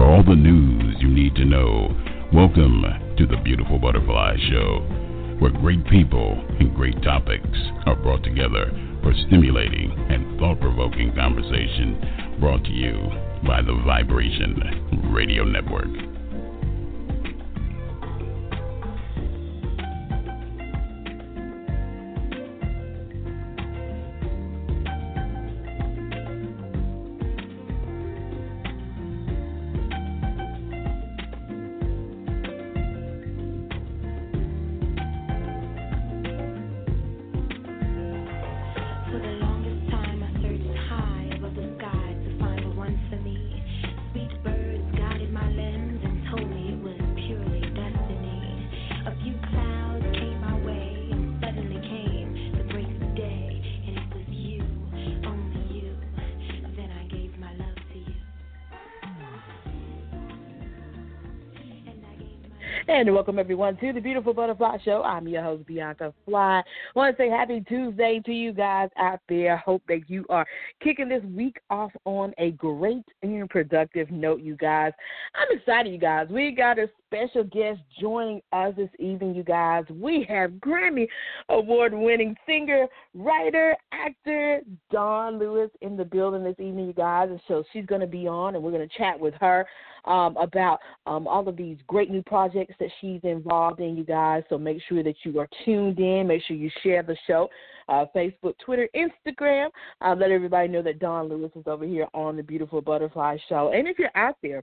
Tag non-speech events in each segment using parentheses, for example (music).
for all the news you need to know. Welcome to the Beautiful Butterfly Show, where great people and great topics are brought together for stimulating and thought provoking conversation brought to you by the Vibration Radio Network. Everyone to the Beautiful Butterfly Show. I'm your host Bianca Fly. Want to say happy Tuesday to you guys out there. Hope that you are kicking this week off on a great and productive note, you guys. I'm excited, you guys. We got a special guest joining us this evening, you guys. We have Grammy Award winning singer, writer, actor Dawnn Lewis in the building this evening, you guys. And so she's going to be on, and we're going to chat with her um, about um, all of these great new projects that she's involved in, you guys. So make sure that you are tuned in. Make sure you share the show. Uh, Facebook, Twitter, Instagram. Uh, let everybody know that Dawnn Lewis is over here on the Beautiful Butterfly Show. And if you're out there,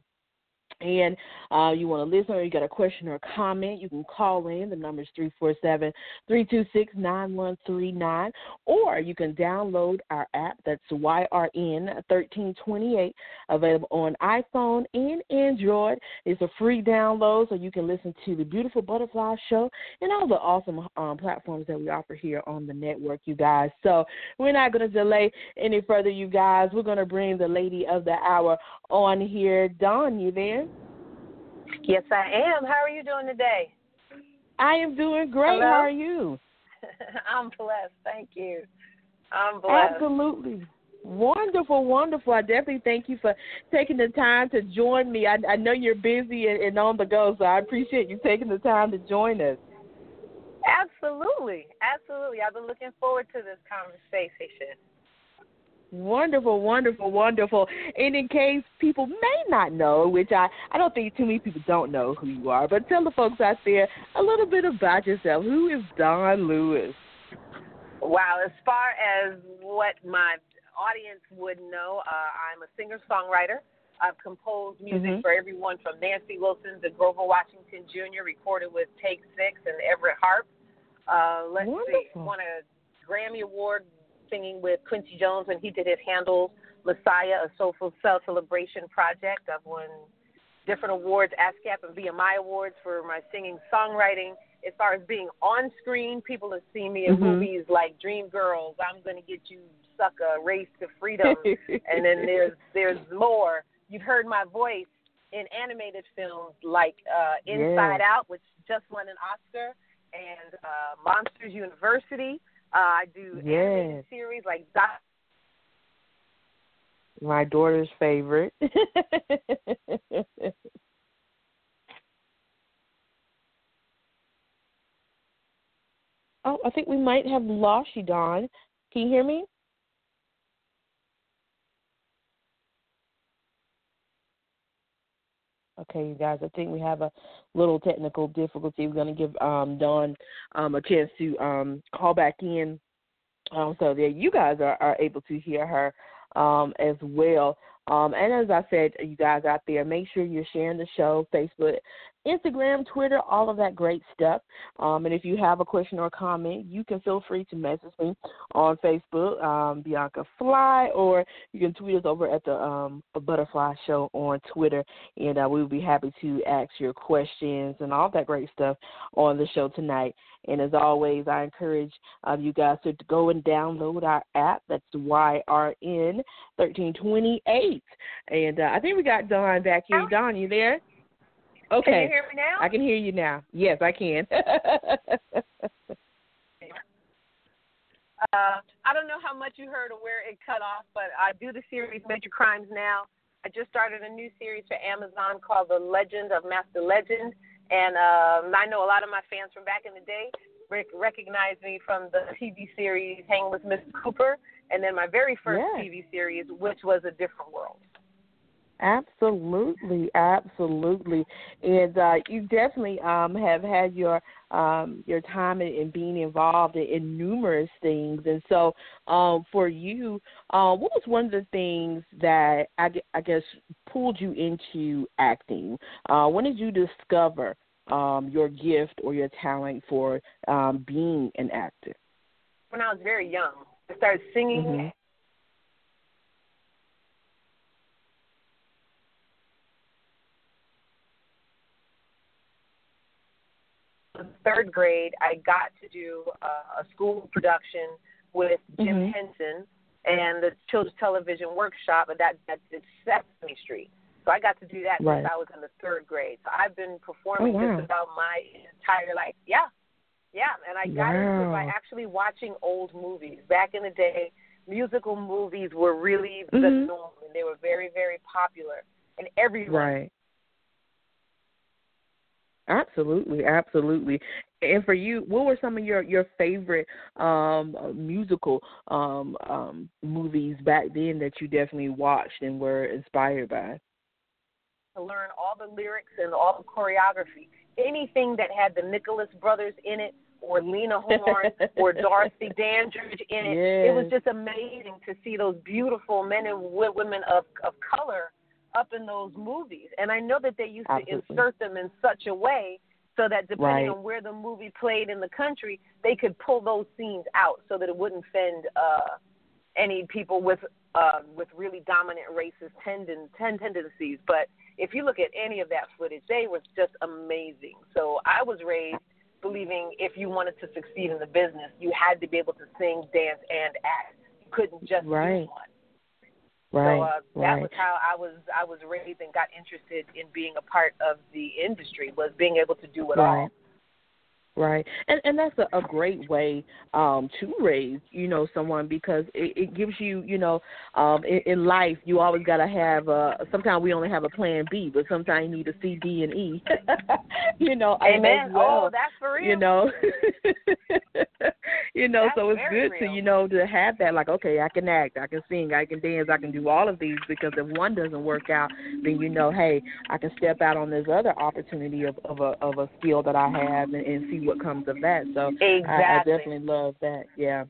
and uh, you want to listen or you got a question or a comment, you can call in. The number is 347 326 9139. Or you can download our app that's YRN 1328, available on iPhone and Android. It's a free download, so you can listen to the Beautiful Butterfly Show and all the awesome um, platforms that we offer here on the network, you guys. So we're not going to delay any further, you guys. We're going to bring the lady of the hour on here. Dawnn, you there? Yes, I am. How are you doing today? I am doing great. Hello? How are you? (laughs) I'm blessed. Thank you. I'm blessed. Absolutely. Wonderful, wonderful. I definitely thank you for taking the time to join me. I, I know you're busy and, and on the go, so I appreciate you taking the time to join us. Absolutely. Absolutely. I've been looking forward to this conversation. Wonderful, wonderful, wonderful. And in case people may not know, which I, I don't think too many people don't know who you are, but tell the folks out there a little bit about yourself. Who is Dawnn Lewis? Wow, as far as what my audience would know, uh, I'm a singer songwriter. I've composed music Mm-hmm. for everyone from Nancy Wilson to Grover Washington Jr., recorded with Take Six and Everett Harp. Uh, let's see, won a Grammy Award singing with Quincy Jones when he did his Handel Messiah, a Soulful Cell Celebration project. I've won different awards, ASCAP and BMI awards for my singing songwriting. As far as being on screen, people have seen me in Mhm. movies like Dreamgirls, I'm Gonna Get You, Sucker, Race to Freedom, (laughs) and then there's there's more. You've heard my voice in animated films like uh, Inside Yes. Out, which just won an Oscar, and uh, Monsters University. Uh, I do Yes. series like Doc. My daughter's favorite. (laughs) oh, I think we might have lost you, Dawnn. Can you hear me? Okay, you guys, I think we have a little technical difficulty. We're going to give um, Dawnn um, a chance to um, call back in um, so that you guys are, are able to hear her um, as well. Um, and as I said, you guys out there, make sure you're sharing the show, Facebook, Instagram, Twitter, all of that great stuff. Um, and if you have a question or comment, you can feel free to message me on Facebook, um, Bianca Fly, or you can tweet us over at the um, Butterfly Show on Twitter, and uh, we will be happy to ask your questions and all that great stuff on the show tonight. And as always, I encourage uh, you guys to go and download our app. That's YRN 1328. And uh, I think we got Dawnn back here. Dawnn, you there? Okay. Can you hear me now? I can hear you now. Yes, I can. (laughs) Uh, I don't know how much you heard or where it cut off, but I do the series Major Crimes Now. I just started a new series for Amazon called The Legend of Master Legend, and um, I know a lot of my fans from back in the day rec- recognize me from the TV series Hang with Miss Cooper, and then my very first yes. TV series, which was A Different World. Absolutely, absolutely, and uh, you definitely um, have had your um, your time in, in being involved in, in, numerous things. And so, um, for you, uh, what was one of the things that I, I guess pulled you into acting? Uh, when did you discover um, your gift or your talent for um, being an actor? When I was very young, I started singing. Mm-hmm. Third grade, I got to do a, a school production with Jim mm-hmm. Henson and the Children's Television Workshop, and that that did Sesame Street. So I got to do that right. since I was in the third grade. So I've been performing oh, wow. just about my entire life. Yeah, yeah. And I got wow. into it by actually watching old movies. Back in the day, musical movies were really mm-hmm. the norm, and they were very, very popular. And everyone. Right. Absolutely, absolutely. And for you, what were some of your your favorite um musical um um movies back then that you definitely watched and were inspired by? to learn all the lyrics and all the choreography. Anything that had the Nicholas brothers in it, or Lena Horne, or Dorothy (laughs) Dandridge in it, yes. it was just amazing to see those beautiful men and women of of color up in those movies. And I know that they used Absolutely. to insert them in such a way so that depending right. on where the movie played in the country, they could pull those scenes out so that it wouldn't offend uh, any people with uh, with really dominant racist tenden- tendencies. But if you look at any of that footage, they were just amazing. So I was raised believing if you wanted to succeed in the business, you had to be able to sing, dance, and act. You couldn't just right. do one. Right. So uh, that right. was how I was I was raised and got interested in being a part of the industry was being able to do it right. all. Right, and and that's a, a great way um, to raise, you know, someone because it, it gives you, you know, um, in, in life you always got to have. A, sometimes we only have a plan B, but sometimes you need a C, D, and E. (laughs) you know, Amen. Well, oh, that's for real. You know, (laughs) you know, that's so it's good real. to you know to have that. Like, okay, I can act, I can sing, I can dance, I can do all of these because if one doesn't work out, then you know, hey, I can step out on this other opportunity of of a of a skill that I have and, and see what comes of that. So exactly. I, I definitely love that. Yeah,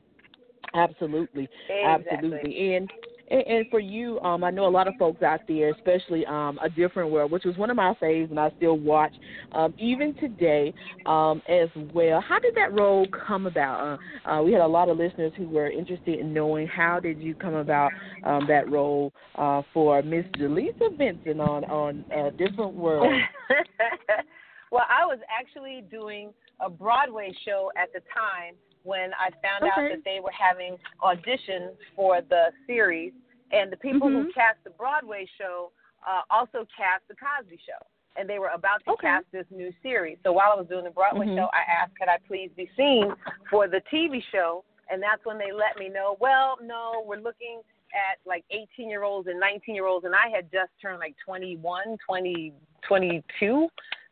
absolutely, exactly. absolutely. And, and and for you, um, I know a lot of folks out there, especially um, a different world, which was one of my faves, and I still watch um, even today um, as well. How did that role come about? Uh, uh, we had a lot of listeners who were interested in knowing how did you come about um, that role uh, for Miss Jaleesa Vinson on on a different world. (laughs) (laughs) well, I was actually doing a Broadway show at the time when I found okay. out that they were having auditions for the series, and the people mm-hmm. who cast the Broadway show uh, also cast the Cosby Show, and they were about to okay. cast this new series. So while I was doing the Broadway mm-hmm. show, I asked, "Could I please be seen for the TV show?" And that's when they let me know. Well, no, we're looking at like 18 year olds and 19 year olds, and I had just turned like 21, 20, 22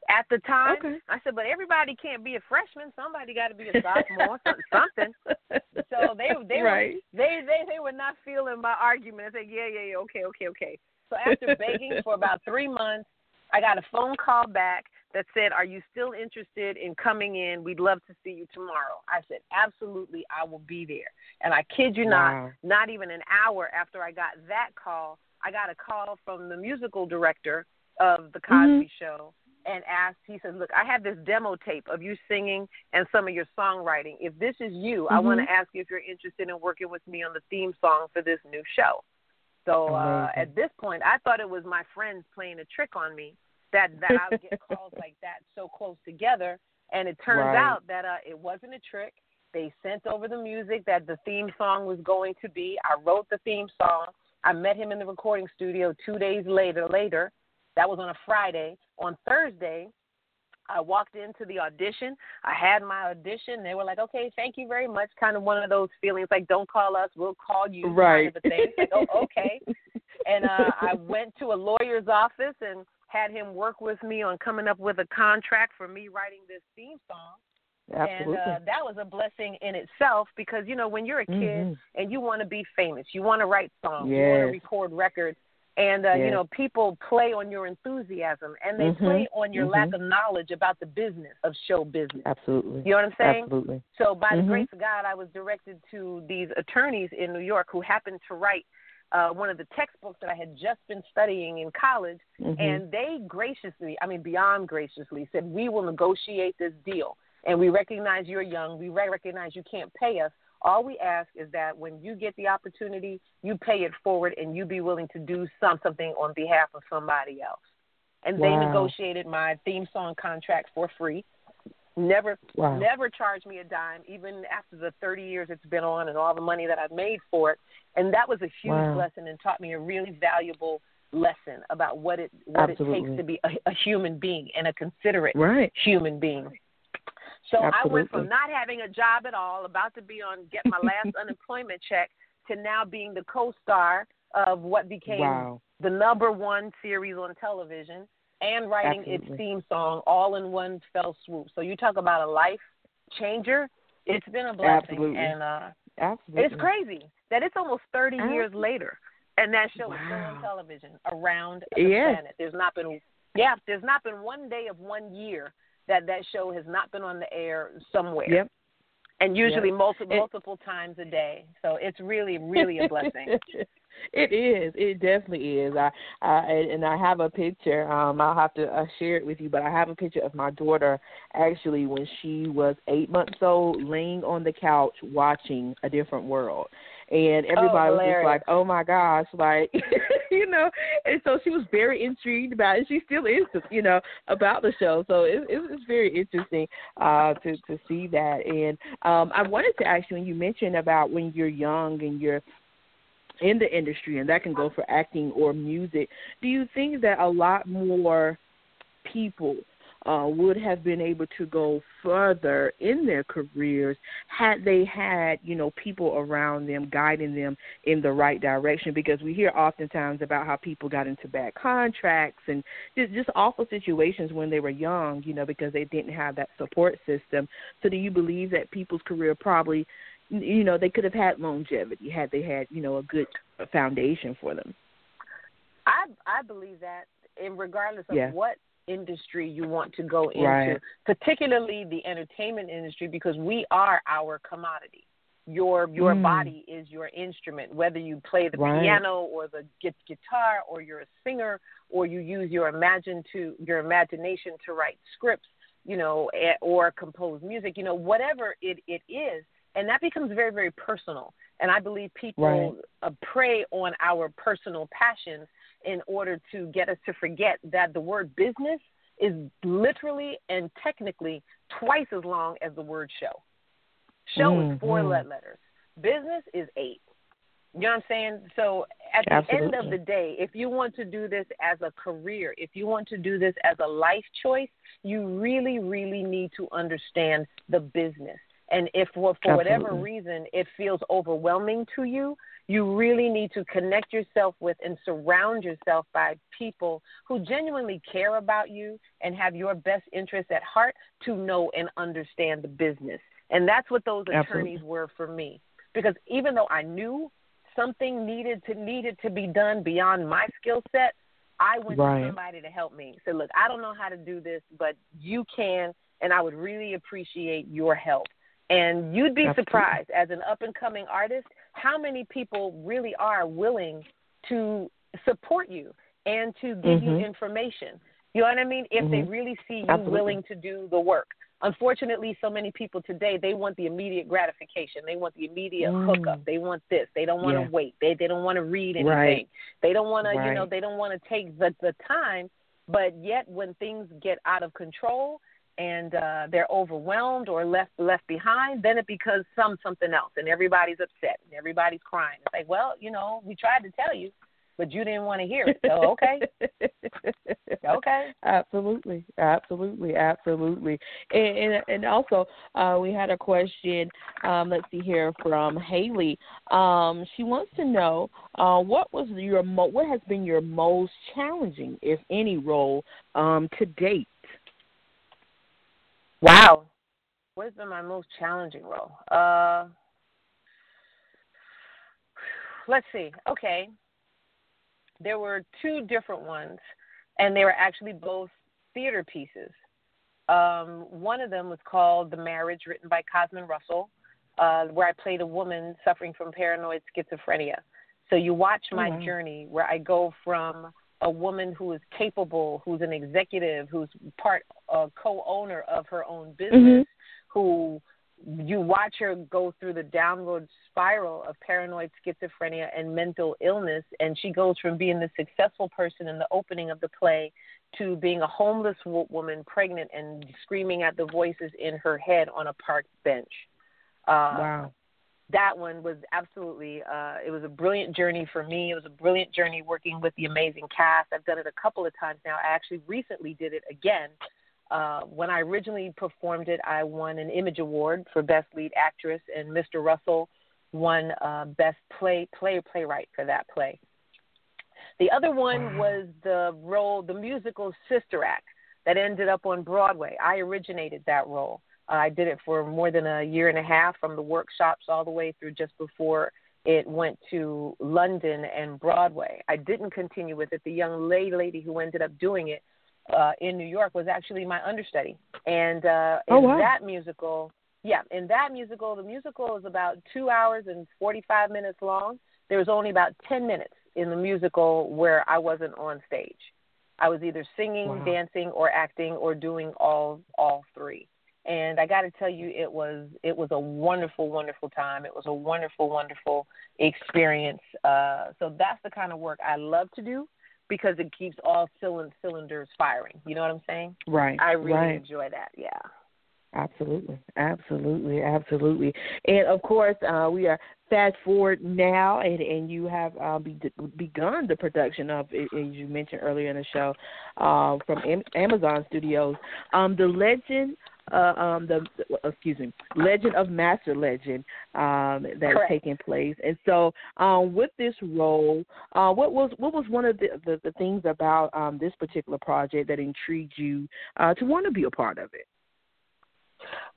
at the time. Okay. I said, but everybody can't be a freshman. Somebody got to be a sophomore, something. (laughs) So they they right. were they, they they were not feeling my argument. I said, yeah, yeah, yeah, okay, okay, okay. So after begging for (laughs) about three months, I got a phone call back that said, "Are you still interested in coming in? We'd love to see you tomorrow." I said, "Absolutely, I will be there." And I kid you wow. not, not even an hour after I got that call, I got a call from the musical director of the Cosby mm-hmm. Show and asked, he said, Look, I have this demo tape of you singing and some of your songwriting. If this is you, mm-hmm. I want to ask you if you're interested in working with me on the theme song for this new show. So uh, at this point, I thought it was my friends playing a trick on me that, that I would get (laughs) calls like that so close together. And it turns right. out that uh, it wasn't a trick. They sent over the music that the theme song was going to be. I wrote the theme song. I met him in the recording studio two days later. Later, that was on a Friday. On Thursday, I walked into the audition. I had my audition. They were like, "Okay, thank you very much." Kind of one of those feelings like, "Don't call us, we'll call you." Right. Kind of thing. Like, oh, okay. and uh, I (laughs) went to a lawyer's office and had him work with me on coming up with a contract for me writing this theme song. Absolutely. And uh, that was a blessing in itself because you know when you're a kid mm-hmm. and you want to be famous, you want to write songs, yes. you want to record records, and uh, yes. you know people play on your enthusiasm and they mm-hmm. play on your mm-hmm. lack of knowledge about the business of show business. Absolutely. You know what I'm saying? Absolutely. So by the Mm-hmm. grace of God, I was directed to these attorneys in New York who happened to write uh, one of the textbooks that I had just been studying in college, Mhm. and they graciously, I mean beyond graciously, said we will negotiate this deal, and we recognize you're young, we recognize you can't pay us. All we ask is that when you get the opportunity, you pay it forward, and you be willing to do some something on behalf of somebody else. And they negotiated my theme song contract for free. Never Wow. never charged me a dime, even after the 30 years it's been on and all the money that I've made for it. And that was a huge Wow. lesson and taught me a really valuable lesson about what it what it takes to be a, a human being and a considerate Right. human being. So I went from not having a job at all, about to be on get my last (laughs) unemployment check, to now being the co-star of what became Wow. the number one series on television and writing its theme song all in one fell swoop. So you talk about a life changer. It's been a blessing, Absolutely. and uh, Absolutely. it's crazy that it's almost thirty years later, and that show is still on television around the Yes. planet. There's not been, yeah, there's not been one day of one year that that show has not been on the air somewhere. Yep. And usually Yep. multiple It- multiple times a day. So it's really really a blessing. (laughs) it is. It definitely is. I, I and I have a picture. Um, I'll have to uh, share it with you. But I have a picture of my daughter actually when she was eight months old, laying on the couch watching A Different World, and everybody was just like, "Oh my gosh!" Like, (laughs) you know. And so she was very intrigued about it. She still is, you know, about the show. So it, it was very interesting uh, to to see that. And um, I wanted to ask you when you mentioned about when you're young and you're in the industry, and that can go for acting or music. Do you think that a lot more people uh, would have been able to go further in their careers had they had, you know, people around them guiding them in the right direction? Because we hear oftentimes about how people got into bad contracts and just, just awful situations when they were young, you know, because they didn't have that support system. So, do you believe that people's career probably you know they could have had longevity had they had you know a good foundation for them I I believe that, in regardless of Yeah. what industry you want to go into, Right. particularly the entertainment industry, because we are our commodity. Your your Mm. body is your instrument, whether you play the Right. piano or the gu- guitar, or you're a singer, or you use your imagine to your imagination to write scripts, you know, eh, or compose music, you know, whatever it it is, and that becomes very very personal. And I believe people Right. prey on our personal passions in order to get us to forget that the word business is literally and technically twice as long as the word show. Show is 4 Mhm. let letters. Business is eight. You know what I'm saying? So at the end of the day, if you want to do this as a career, if you want to do this as a life choice, you really, really need to understand the business. And if for, for whatever reason it feels overwhelming to you, you really need to connect yourself with and surround yourself by people who genuinely care about you and have your best interests at heart to know and understand the business. And that's what those attorneys were for me. Because even though I knew something needed to needed to be done beyond my skill set, I went Right. to somebody to help me. Said, "Look, I don't know how to do this, but you can, and I would really appreciate your help." And you'd be Absolutely. surprised as an up and coming artist how many people really are willing to support you and to give you Mhm. information. You know what I mean? If they Mhm. really see you Absolutely. willing to do the work. Unfortunately, so many people today they want the immediate gratification. They want the immediate Mm. hookup. They want this. They don't want to Yeah. wait. They they don't want to read anything. Right. They don't want to you know they don't want to take the the time. But yet when things get out of control and uh, they're overwhelmed or left left behind, then it becomes some something else, and everybody's upset and everybody's crying. It's like, well, you know, we tried to tell you, but you didn't want to hear it. So okay. (laughs) Okay. absolutely, absolutely, absolutely. And and, and also, uh, we had a question. Um, let's see here from Haley. Um, she wants to know uh, what was your mo- what has been your most challenging, if any, role um, to date. Wow, what has been my most challenging role? Uh, let's see. Okay, there were two different ones, and they were actually both theater pieces. Um, one of them was called The Marriage, written by Cosmin Russell, uh, where I played a woman suffering from paranoid schizophrenia. So you watch my mm-hmm. journey where I go from a woman who is capable, who's an executive, who's part uh, co-owner of her own business, mm-hmm. who you watch her go through the downward spiral of paranoid schizophrenia and mental illness and she goes from being the successful person in the opening of the play to being a homeless woman pregnant and screaming at the voices in her head on a park bench uh, wow that one was absolutely uh it was a brilliant journey for me it was a brilliant journey working with the amazing cast i've done it a couple of times now i actually recently did it again uh, when I originally performed it, I won an Image Award for Best Lead Actress, and Mr. Russell won uh, Best Play Play Playwright for that play. The other one was the role, the musical Sister Act, that ended up on Broadway. I originated that role. I did it for more than a year and a half, from the workshops all the way through just before it went to London and Broadway. I didn't continue with it. The young lady, lady who ended up doing it uh, in New York was actually my understudy. And uh, in oh, wow. that musical, yeah, in that musical, the musical is about two hours and 45 minutes long. There was only about 10 minutes in the musical where I wasn't on stage. I was either singing, wow. dancing, or acting, or doing all all three. And I got to tell you, it was it was a wonderful, wonderful time. It was a wonderful, wonderful experience. Uh, so that's the kind of work I love to do because it keeps all cylinders firing. You know what I'm saying? Right. I really right. enjoy that. Yeah. Absolutely, absolutely, absolutely, and of course, uh, we are fast forward now, and and you have uh, be, begun the production of, as you mentioned earlier in the show, uh, from Amazon Studios, um, the Legend uh, um, the excuse me, Legend of Master Legend um, that Correct. is taking place. And so, um, with this role, uh, what was what was one of the, the, the things about um, this particular project that intrigued you uh, to want to be a part of it?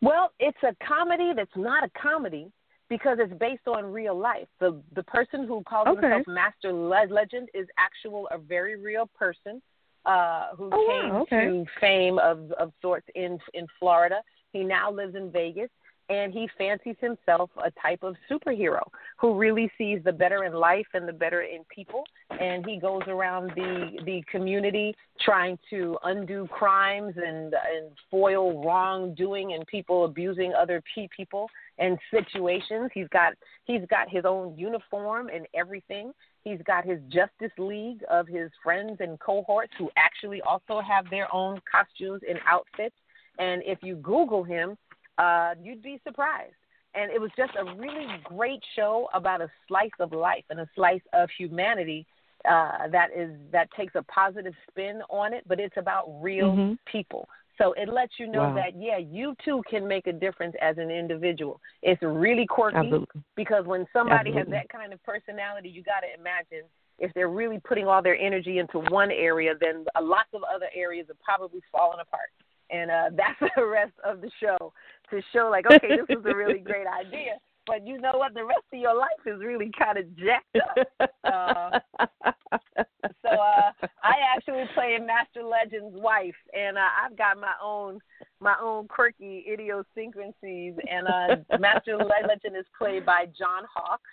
Well, it's a comedy that's not a comedy because it's based on real life. The the person who calls okay. himself Master Legend is actual a very real person uh, who oh, came wow. okay. to fame of of sorts in in Florida. He now lives in Vegas, and he fancies himself a type of superhero who really sees the better in life and the better in people. And he goes around the the community trying to undo crimes and and foil wrongdoing and people abusing other people and situations. He's got he's got his own uniform and everything. He's got his Justice League of his friends and cohorts who actually also have their own costumes and outfits. And if you Google him, uh, you'd be surprised. And it was just a really great show about a slice of life and a slice of humanity uh, that is that takes a positive spin on it, but it's about real mm-hmm. people. So it lets you know wow. that yeah, you too can make a difference as an individual. It's really quirky Absolutely. because when somebody Absolutely. has that kind of personality, you got to imagine if they're really putting all their energy into one area, then lots of other areas are probably falling apart. And uh, (laughs) that's the rest of the show to show like, okay, this was a really (laughs) great idea, but you know what? The rest of your life is really kind of jacked up. Uh, so uh, I actually play Master Legend's wife, and uh, I've got my own my own quirky idiosyncrasies. And uh, Master Legend is played by John Hawkes,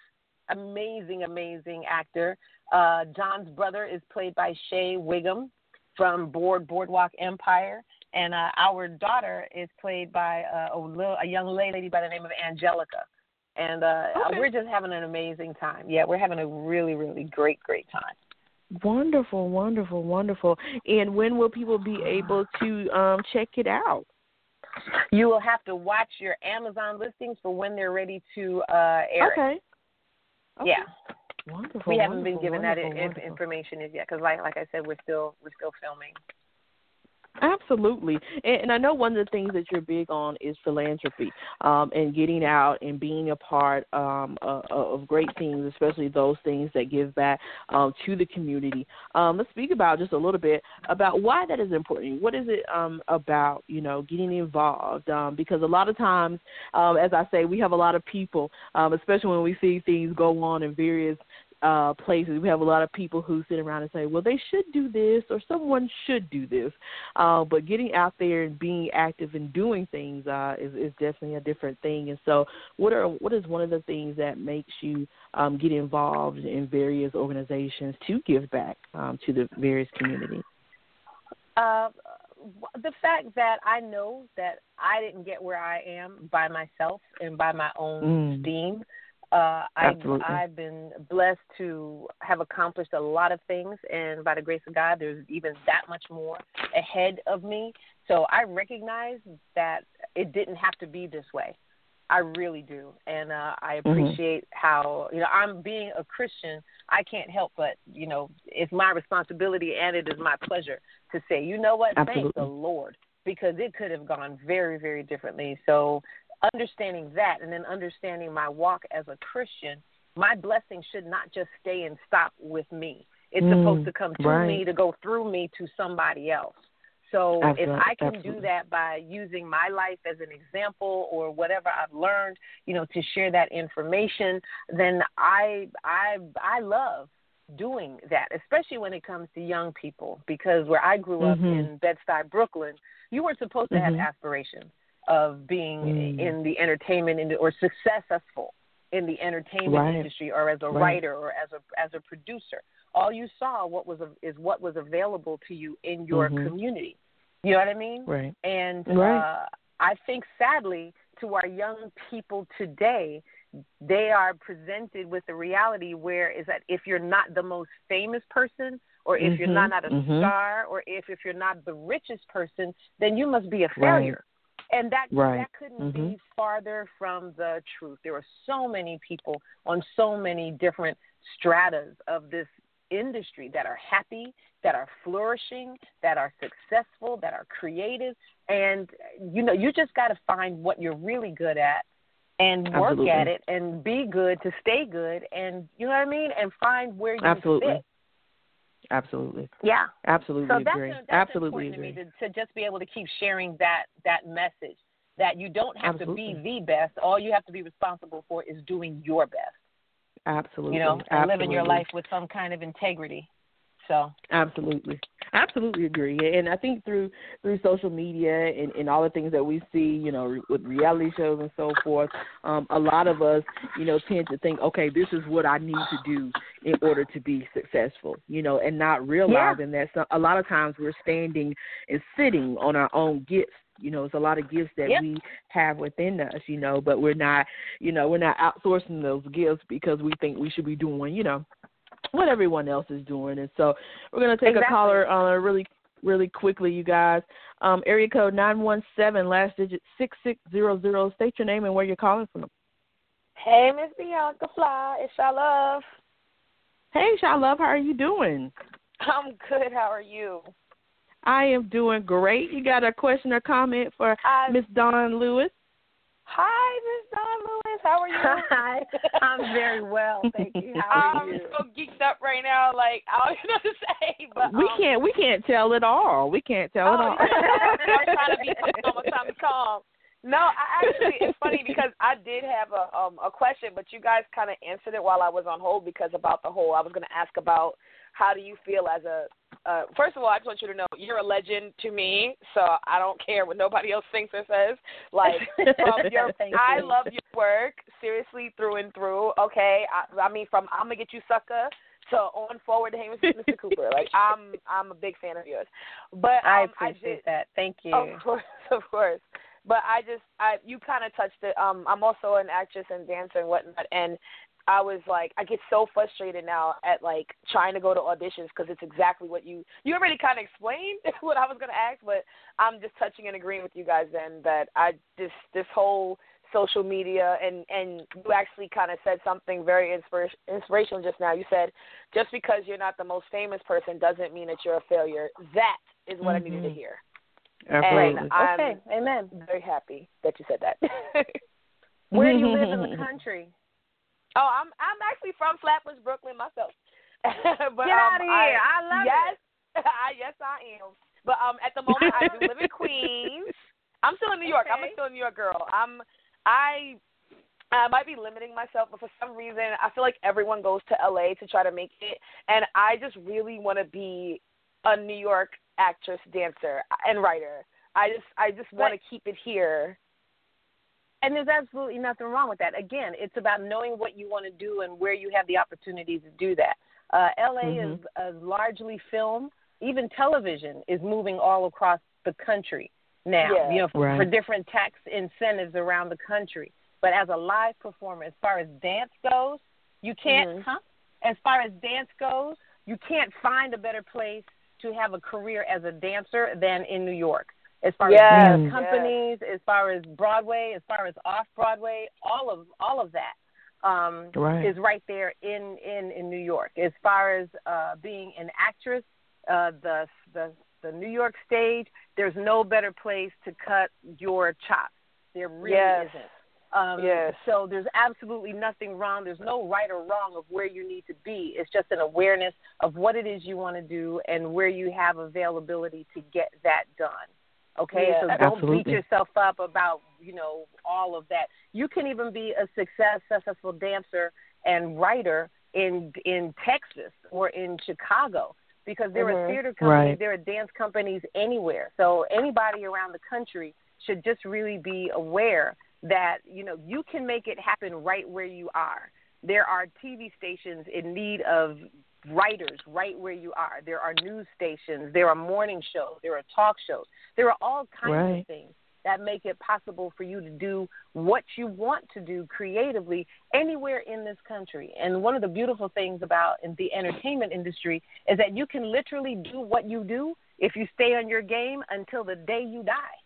amazing, amazing actor. Uh, John's brother is played by Shea Whigham from Board Boardwalk Empire. And uh, our daughter is played by uh, a, little, a young lady by the name of Angelica and uh, okay. we're just having an amazing time. Yeah, we're having a really, really great, great time. Wonderful, wonderful, wonderful. And when will people be able to um, check it out? You will have to watch your Amazon listings for when they're ready to uh, air. Okay. okay. Yeah. Wonderful. We haven't been given that wonderful. information yet because, like, like I said, we're still we're still filming. Absolutely, and, and, I know one of the things that you're big on is philanthropy, um, and getting out and being a part um, uh, of great things, especially those things that give back um, to the community. Um, let's speak about just a little bit about why that is important. What is it um, about, you know, getting involved? Um, because a lot of times, as I say, we have a lot of people, especially when we see things go on in various uh, places. We have a lot of people who sit around and say, well, they should do this or someone should do this. Uh, but getting out there and being active and doing things uh, is, is definitely a different thing. And so, what are what is one of the things that makes you um, get involved in various organizations to give back um, to the various communities? Uh, the fact that I know that I didn't get where I am by myself and by my own mm. steam. Uh, I, I've been blessed to have accomplished a lot of things, and by the grace of God, there's even that much more ahead of me. So I recognize that it didn't have to be this way. I really do, and uh, I mm-hmm. appreciate mm-hmm. how you know I'm being a Christian. I can't help but you know it's my responsibility and it is my pleasure to say, you know what, Absolutely. thank the Lord because it could have gone very very differently. So understanding that and then understanding my walk as a Christian, my blessing should not just stay and stop with me. It's mm, supposed to come to right. me to go through me to somebody else. So absolutely, if I can absolutely. do that by using my life as an example or whatever I've learned, you know, to share that information, then I I I love doing that, especially when it comes to young people because where I grew up mm-hmm. in Bed-Stuy, Brooklyn, you weren't supposed to mm-hmm. have aspirations of being mm. in the entertainment industry or successful in the entertainment right. industry or as a right. writer or as a as a producer. All you saw what was is what was available to you in your mm-hmm. community. You know what I mean? Right. And right. Uh, I think sadly to our young people today, they are presented with the reality where is that if you're not the most famous person or if mm-hmm. you're not, not a mm-hmm. star or if if you're not the richest person, then you must be a failure. And that right. that couldn't mm-hmm. be farther from the truth. There are so many people on so many different stratas of this industry that are happy, that are flourishing, that are successful, that are creative, and you know, you just got to find what you're really good at and work Absolutely. at it and be good to stay good and you know what I mean and find where you Absolutely. fit. Absolutely. Yeah. Absolutely so agree. That's, that's Absolutely important agree. to me to, to just be able to keep sharing that that message that you don't have Absolutely. to be the best. All you have to be responsible for is doing your best. Absolutely. You know, Absolutely. living your life with some kind of integrity. So absolutely, absolutely agree. And I think through through social media and, and all the things that we see, you know, with reality shows and so forth, um, a lot of us, you know, tend to think, okay, this is what I need to do in order to be successful, you know, and not realizing yeah. that some, a lot of times we're standing and sitting on our own gifts you know, it's a lot of gifts that yep. we have within us, you know, but we're not, you know, we're not outsourcing those gifts because we think we should be doing, you know, what everyone else is doing. And so we're going to take exactly. a caller uh, really really quickly, you guys. Um, area code 917, last digit 6600. State your name and where you're calling from. Hey, Miss Bianca Fly. It's Sha Love. Hey, Sha Love. How are you doing? I'm good. How are you? I am doing great. You got a question or comment for Miss Dawnn Lewis? Hi, Miss Dawnn Lewis. How are you? (laughs) Hi. I'm very well, thank you. How are I'm you? so geeked up right now. Like I don't know what to say, but we um, can't we can't tell it all. We can't tell oh, it all. I'm (laughs) trying to be calm. I'm trying to be calm. No, I actually it's funny because I did have a um a question, but you guys kind of answered it while I was on hold because about the whole I was going to ask about how do you feel as a uh, first of all, I just want you to know you're a legend to me, so I don't care what nobody else thinks or says. Like, (laughs) your, I you. love your work, seriously through and through. Okay, I, I mean, from I'm gonna get you sucker to on forward to Mr. Mr. (laughs) Cooper. Like, I'm I'm a big fan of yours. But um, I appreciate I that. Thank you. Of course, (laughs) of course. But I just, I you kind of touched it. Um, I'm also an actress and dancer and whatnot, and I was like, I get so frustrated now at like trying to go to auditions because it's exactly what you you already kind of explained (laughs) what I was gonna ask, but I'm just touching and agreeing with you guys then that I just this whole social media and and you actually kind of said something very inspir- inspirational just now. You said just because you're not the most famous person doesn't mean that you're a failure. That is what mm-hmm. I needed to hear. Absolutely. And I'm okay, amen. very happy that you said that. (laughs) Where do you live in the (laughs) country? Oh, I'm I'm actually from Flatbush, Brooklyn myself. (laughs) but, Get um, out of here! I, love yes, it. (laughs) I, yes, I am. But um, at the moment, I do live in (laughs) Queens. I'm still in New York. I'm Okay. still a New York girl. I'm I I might be limiting myself, but for some reason, I feel like everyone goes to LA to try to make it, and I just really want to be a New York actress, dancer, and writer. I just I just want to keep it here. And there's absolutely nothing wrong with that. Again, it's about knowing what you want to do and where you have the opportunity to do that. Uh, LA Mhm. is uh, largely film. Even television is moving all across the country now. Yeah. You know, for, Right. for different tax incentives around the country. But as a live performer, as far as dance goes, you can't. Mhm. Huh? As far as dance goes, you can't find a better place to have a career as a dancer than in New York. As far Yes, as dance yes. companies, as far as Broadway, as far as off Broadway, all of all of that um, Right. is right there in in in New York. As far as uh, being an actress, uh, the the the New York stage, there's no better place to cut your chops. There really Yes. isn't. Um, Yes. So there's absolutely nothing wrong. There's no right or wrong of where you need to be. It's just an awareness of what it is you want to do and where you have availability to get that done. Okay, Yeah, so don't absolutely. beat yourself up about you know all of that. You can even be a success, successful dancer and writer in in Texas or in Chicago because there Mhm. are theater companies, Right. there are dance companies anywhere. So anybody around the country should just really be aware that you know you can make it happen right where you are. There are TV stations in need of writers right where you are. There are news stations, there are morning shows, there are talk shows. There are all kinds Right. of things that make it possible for you to do what you want to do creatively anywhere in this country. And one of the beautiful things about in the entertainment industry is that you can literally do what you do if you stay on your game until the day you die.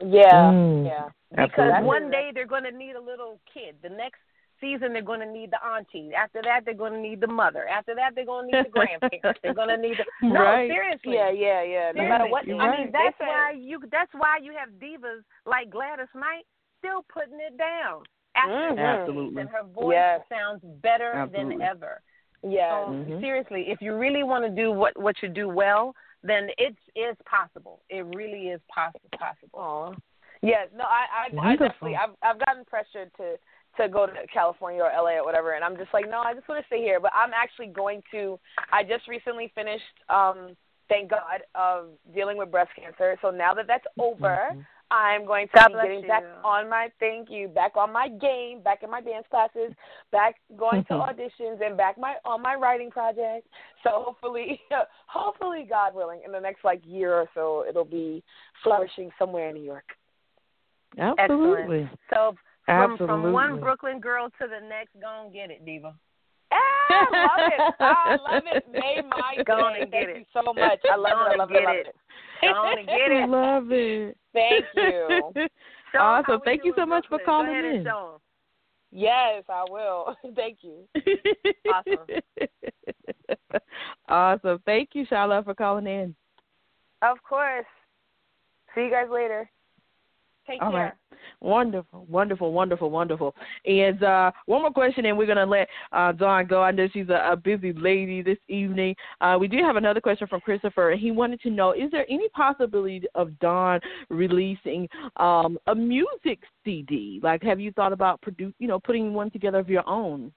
Yeah, Mm. yeah. Because Absolutely. one day they're going to need a little kid. The next season they're going to need the auntie. After that they're going to need the mother. After that they're going to need the grandparents. They're going to need the (laughs) No, Right. seriously. Yeah, yeah, yeah. No matter what, You're I right. mean, that's they say- why you. That's why you have divas like Gladys Knight still putting it down after Mhm. Absolutely. and her voice Yes. sounds better Absolutely. than ever. Yeah. So Mhm. seriously, if you really want to do what what you do well, then it's possible. It really is poss- possible. Aw. Yes, no, I, I, I definitely, I've, I've gotten pressured to, to go to California or LA or whatever, and I'm just like, no, I just want to stay here. But I'm actually going to. I just recently finished, um, thank God, of dealing with breast cancer. So now that that's over, Mhm. I'm going to God be bless getting back on my thank you, back on my game, back in my dance classes, back going to auditions, and back my on my writing project. So hopefully, (laughs) hopefully, God willing, in the next like year or so, it'll be flourishing somewhere in New York. Absolutely. So from from one Brooklyn girl to the next, go and get it, diva. Ah, I love it. I love it. Made (laughs) my Go on day. (laughs) and Thank get you it. so much. I love Go it. I love it. I get love it. it. Go on and get it. Love it. (laughs) Thank you. Show 'em how Awesome. Thank do you so in much for calling Go in. Yes, I will. Thank you. Awesome. awesome. Thank you, Charlotte, for calling in. Of course. See you guys later. Take All care. right. Wonderful, wonderful, wonderful, wonderful. And uh, one more question, and we're going to let uh, Dawnn go. I know she's a, a busy lady this evening. Uh, we do have another question from Christopher, and he wanted to know: Is there any possibility of Dawnn releasing um, a music CD? Like, have you thought about produ- you know, putting one together of your own?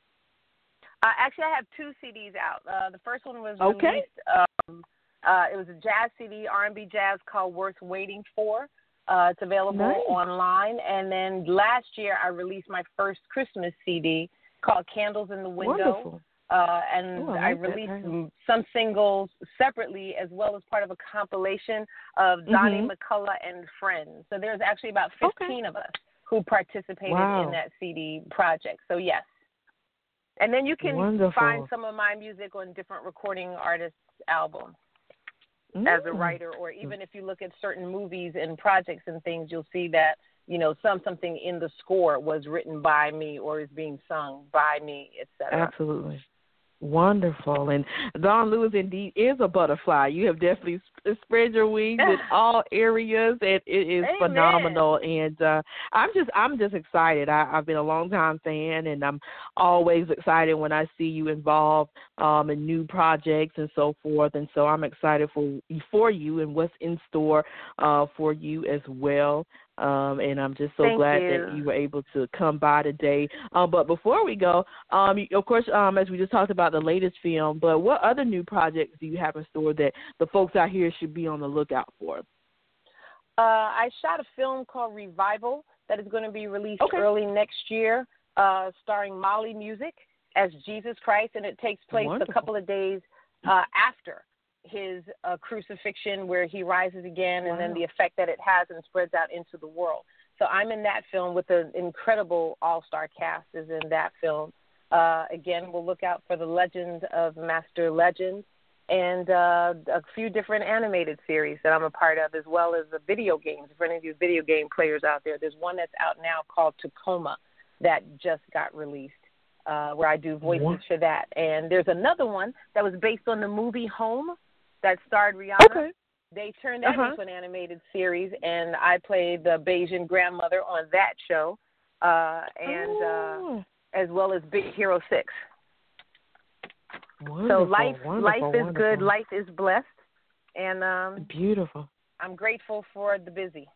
Uh, actually, I have two CDs out. Uh, the first one was Okay. released. Um, uh, it was a jazz CD, R&B jazz called "Worth Waiting For." Uh, it's available Nice. online. And then last year, I released my first Christmas CD called "Candles in the Window." Uh, and Ooh, I I, released some singles separately as well as part of a compilation of Donnie Mhm. McCullough and friends. So there's actually about Okay. 15 of us who participated Wow. in that CD project. So yes. And then you can Wonderful. find some of my music on different recording artists' albums as a Mm. writer, or even if you look at certain movies and projects and things, you'll see that you know some something in the score was written by me or is being sung by me, etc. Absolutely. Wonderful. And Dawnn Lewis indeed is a butterfly. You have definitely spread your wings in (laughs) all areas and it is Amen. phenomenal and uh I'm just I'm just excited. I, I've been a long time fan and I'm always excited when I see you involved um in new projects and so forth and so I'm excited for for you and what's in store uh for you as well. Um, and I'm just so Thank glad you. that you were able to come by today. Um, but before we go, um, of course, um, as we just talked about the latest film, but what other new projects do you have in store that the folks out here should be on the lookout for? Uh, I shot a film called Revival that is going to be released Okay. early next year, uh, starring Mali Music as Jesus Christ, and it takes place Wonderful. a couple of days uh, after his uh, crucifixion, where he rises again, and then the effect that it has and spreads out into the world. So I'm in that film with an incredible all-star cast is in that film. Uh, again, we'll look out for the Legend of Master Legend and uh, a few different animated series that I'm a part of, as well as the video games. For any of you video game players out there, there's one that's out now called Tacoma that just got released, uh, where I do voices What? for that. And there's another one that was based on the movie Home that starred Rihanna. Okay. They turned that Uh-huh. into an animated series, and I played the Bajan grandmother on that show, uh, and uh, Oh, as well as Big Hero Six. wonderful, so life wonderful, life is good, life is blessed, and um, Beautiful. I'm grateful for the busy.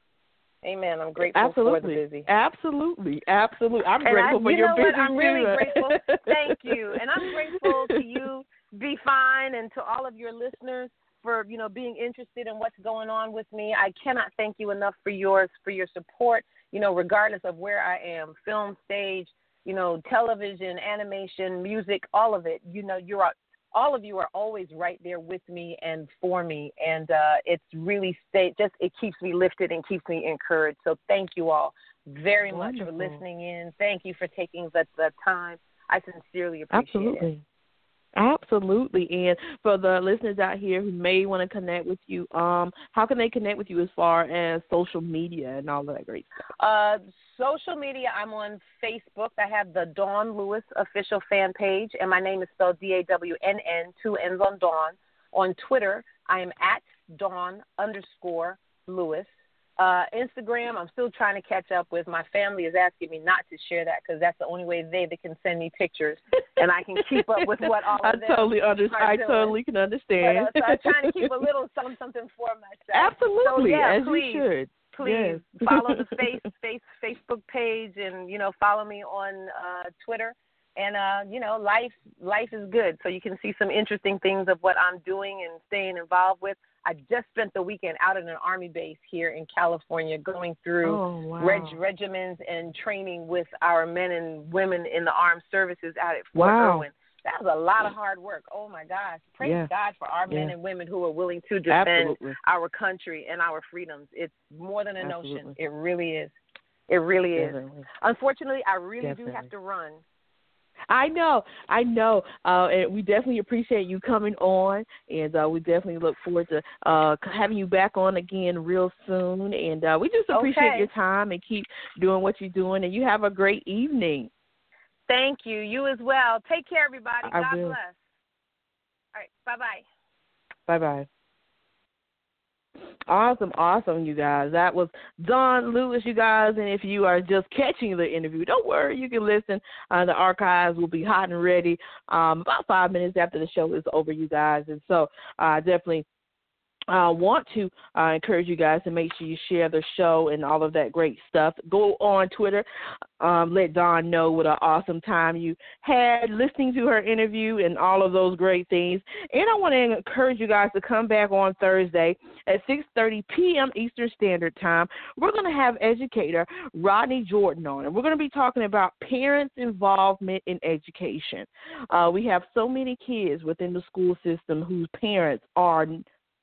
Amen. I'm grateful for the Absolutely. busy. Absolutely. Absolutely. I'm And grateful I, for you your know busy what? I'm really grateful. (laughs) Thank you, and I'm grateful to you, B.Fly, and to all of your listeners for you know being interested in what's going on with me. I cannot thank you enough for yours for your support. You know, regardless of where I am, film, stage, you know, television, animation, music, all of it. You know, you're all of you are always right there with me and for me, and uh, it's really stay just it keeps me lifted and keeps me encouraged. So thank you all very much for listening in. Thank you for taking the, the time. I sincerely appreciate it. Absolutely. Absolutely. And for the listeners out here who may want to connect with you, um, how can they connect with you as far as social media and all of that great stuff? Uh, social media, I'm on Facebook. I have the Dawnn Lewis official fan page, and my name is spelled D A W N N, two N's on Dawnn. On Twitter, I am at Dawnn underscore Lewis. Uh, Instagram, I'm still trying to catch up with. My family is asking me not to share that because that's the only way they, they can send me pictures, and I can keep up with what all (laughs) I of them totally under- are I doing. totally can But, understand. uh, so I'm trying to keep a (laughs) little something, something for myself. Absolutely, So, yeah, as please, you should. please Yes. follow the (laughs) face, face Facebook page and you know follow me on uh, Twitter. And uh, you know, life life is good, so you can see some interesting things of what I'm doing and staying involved with. I just spent the weekend out at an army base here in California, going through Oh, wow. reg- regimens and training with our men and women in the armed services out at Fort Wow. Irwin. That was a lot of hard work. Oh my gosh! Praise Yeah. God for our men and women who are willing to defend Absolutely. our country and our freedoms. It's more than a notion. It really is. It really is. Definitely. Unfortunately, I really do have to run. I know, I know, uh, and we definitely appreciate you coming on, and uh, we definitely look forward to uh, having you back on again real soon. And uh, we just appreciate Okay. your time and keep doing what you're doing. And you have a great evening. Thank you. You as well. Take care, everybody. I God will. bless. All right. Bye bye. Bye bye. Awesome, awesome, you guys. That was Dawnn Lewis, you guys. And if you are just catching the interview, don't worry, you can listen. Uh, the archives will be hot and ready um, about five minutes after the show is over, you guys. And so uh, definitely uh, want to uh, encourage you guys to make sure you share the show and all of that great stuff. Go on Twitter, um, let Dawnn know what an awesome time you had listening to her interview and all of those great things. And I want to encourage you guys to come back on Thursday at 6:30 p.m. Eastern Standard Time. We're going to have educator Rodney Jordan on, and we're going to be talking about parents' involvement in education. Uh, we have so many kids within the school system whose parents are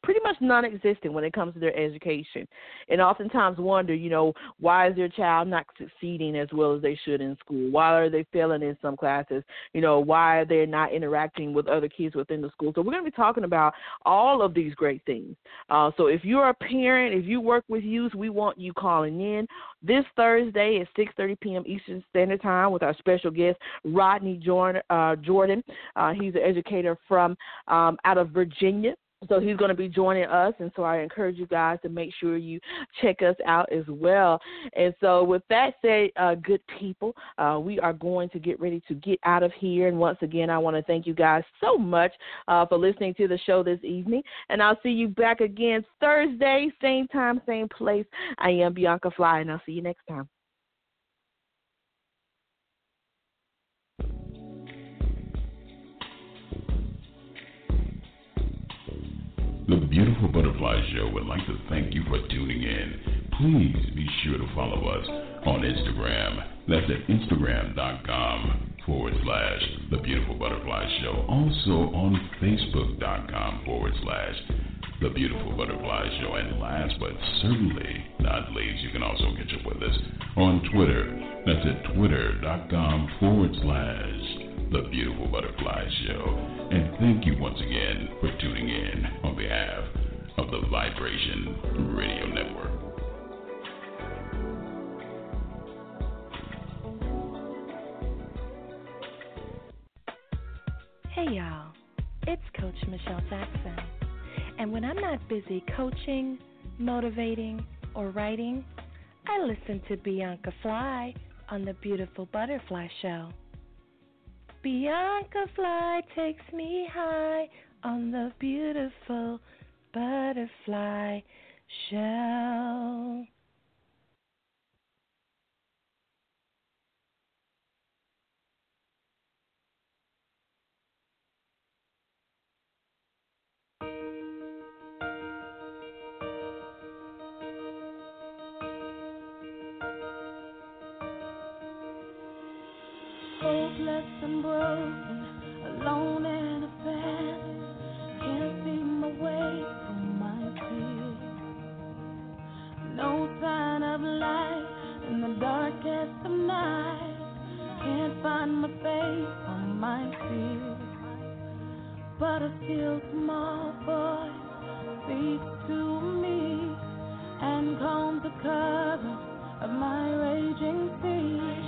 pretty much non-existent when it comes to their education, and oftentimes wonder, you know, why is their child not succeeding as well as they should in school? Why are they failing in some classes? You know, why are they not interacting with other kids within the school? So we're going to be talking about all of these great things. Uh, so if you're a parent, if you work with youth, we want you calling in this Thursday at 6:30 p.m. Eastern Standard Time with our special guest Rodney Jordan. Uh, Jordan. Uh, he's an educator from um, out of Virginia. So he's going to be joining us, and so I encourage you guys to make sure you check us out as well. And so, with that said, uh, good people, uh, we are going to get ready to get out of here. And once again, I want to thank you guys so much uh, for listening to the show this evening. And I'll see you back again Thursday, same time, same place. I am Bianca Fly, and I'll see you next time. Beautiful Butterfly Show would like to thank you for tuning in. Please be sure to follow us on Instagram. That's at Instagram.com forward slash The Beautiful Butterfly Show. Also on Facebook.com forward slash The Beautiful Butterfly Show. And last but certainly not least, you can also catch up with us on Twitter. That's at Twitter.com forward slash the Beautiful Butterfly Show. And thank you once again for tuning in on behalf of the Vibration Radio Network. Hey y'all, it's Coach Michelle Jackson. And when I'm not busy coaching, motivating, or writing, I listen to Bianca Fly on the Beautiful Butterfly Show. Bianca Fly takes me high on the beautiful butterfly shell. in the darkest of night. Can't find my face on my feet, but a still small voice speaks to me and calms the covers of my raging sea.